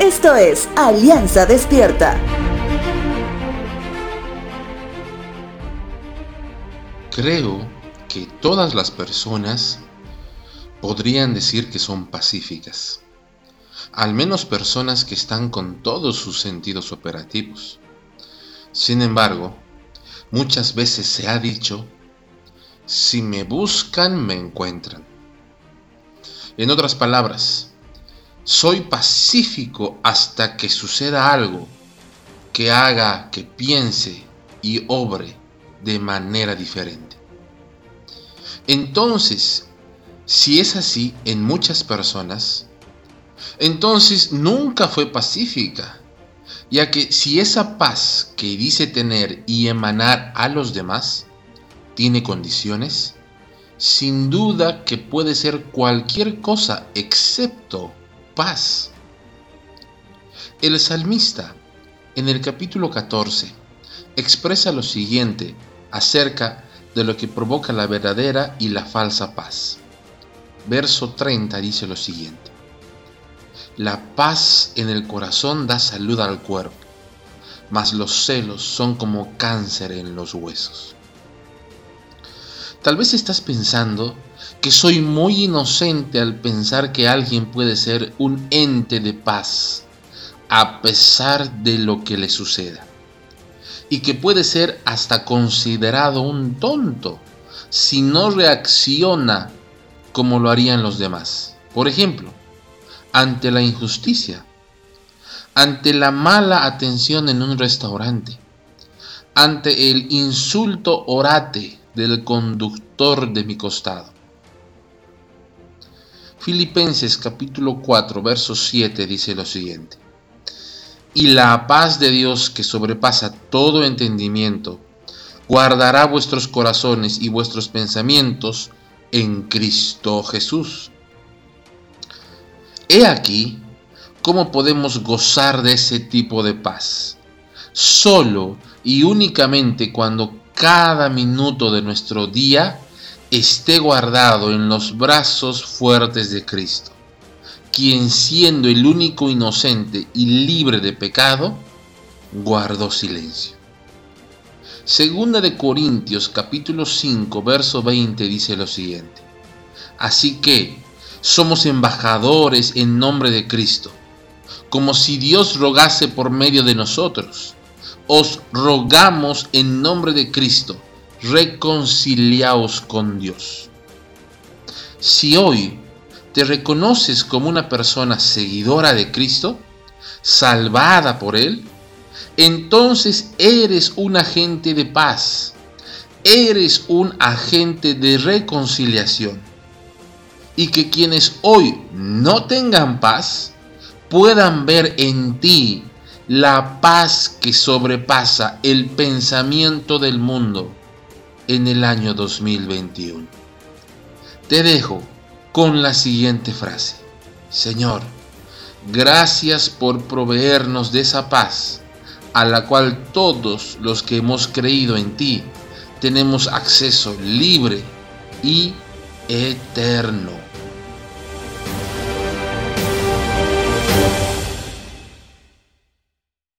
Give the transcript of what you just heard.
Esto es Alianza Despierta. Creo que todas las personas podrían decir que son pacíficas. Al menos personas que están con todos sus sentidos operativos. Sin embargo, muchas veces se ha dicho, si me buscan, me encuentran. En otras palabras, soy pacífico hasta que suceda algo que haga que piense y obre de manera diferente. Entonces, si es así en muchas personas, entonces nunca fue pacífica, ya que si esa paz que dice tener y emanar a los demás tiene condiciones, sin duda que puede ser cualquier cosa excepto paz. El salmista, en el capítulo 14, expresa lo siguiente acerca de lo que provoca la verdadera y la falsa paz. Verso 30 dice lo siguiente. La paz en el corazón da salud al cuerpo, mas los celos son como cáncer en los huesos. Tal vez estás pensando que soy muy inocente al pensar que alguien puede ser un ente de paz a pesar de lo que le suceda. Y que puede ser hasta considerado un tonto si no reacciona como lo harían los demás. Por ejemplo, ante la injusticia, ante la mala atención en un restaurante, ante el insulto orate del conductor de mi costado Filipenses capítulo 4, verso 7 dice lo siguiente. Y la paz de Dios que sobrepasa todo entendimiento, guardará vuestros corazones y vuestros pensamientos en Cristo Jesús. He aquí cómo podemos gozar de ese tipo de paz. Solo y únicamente cuando cada minuto de nuestro día esté guardado en los brazos fuertes de Cristo, quien siendo el único inocente y libre de pecado, guardó silencio. Segunda de Corintios capítulo 5 verso 20 dice lo siguiente. Así que somos embajadores en nombre de Cristo, como si Dios rogase por medio de nosotros. Os rogamos en nombre de Cristo reconciliaos con Dios. Si hoy te reconoces como una persona seguidora de Cristo, salvada por Él, entonces eres un agente de paz, eres un agente de reconciliación. Y que quienes hoy no tengan paz puedan ver en ti la paz que sobrepasa el pensamiento del mundo en el año 2021. Te dejo con la siguiente frase. Señor, gracias por proveernos de esa paz a la cual todos los que hemos creído en ti tenemos acceso libre y eterno.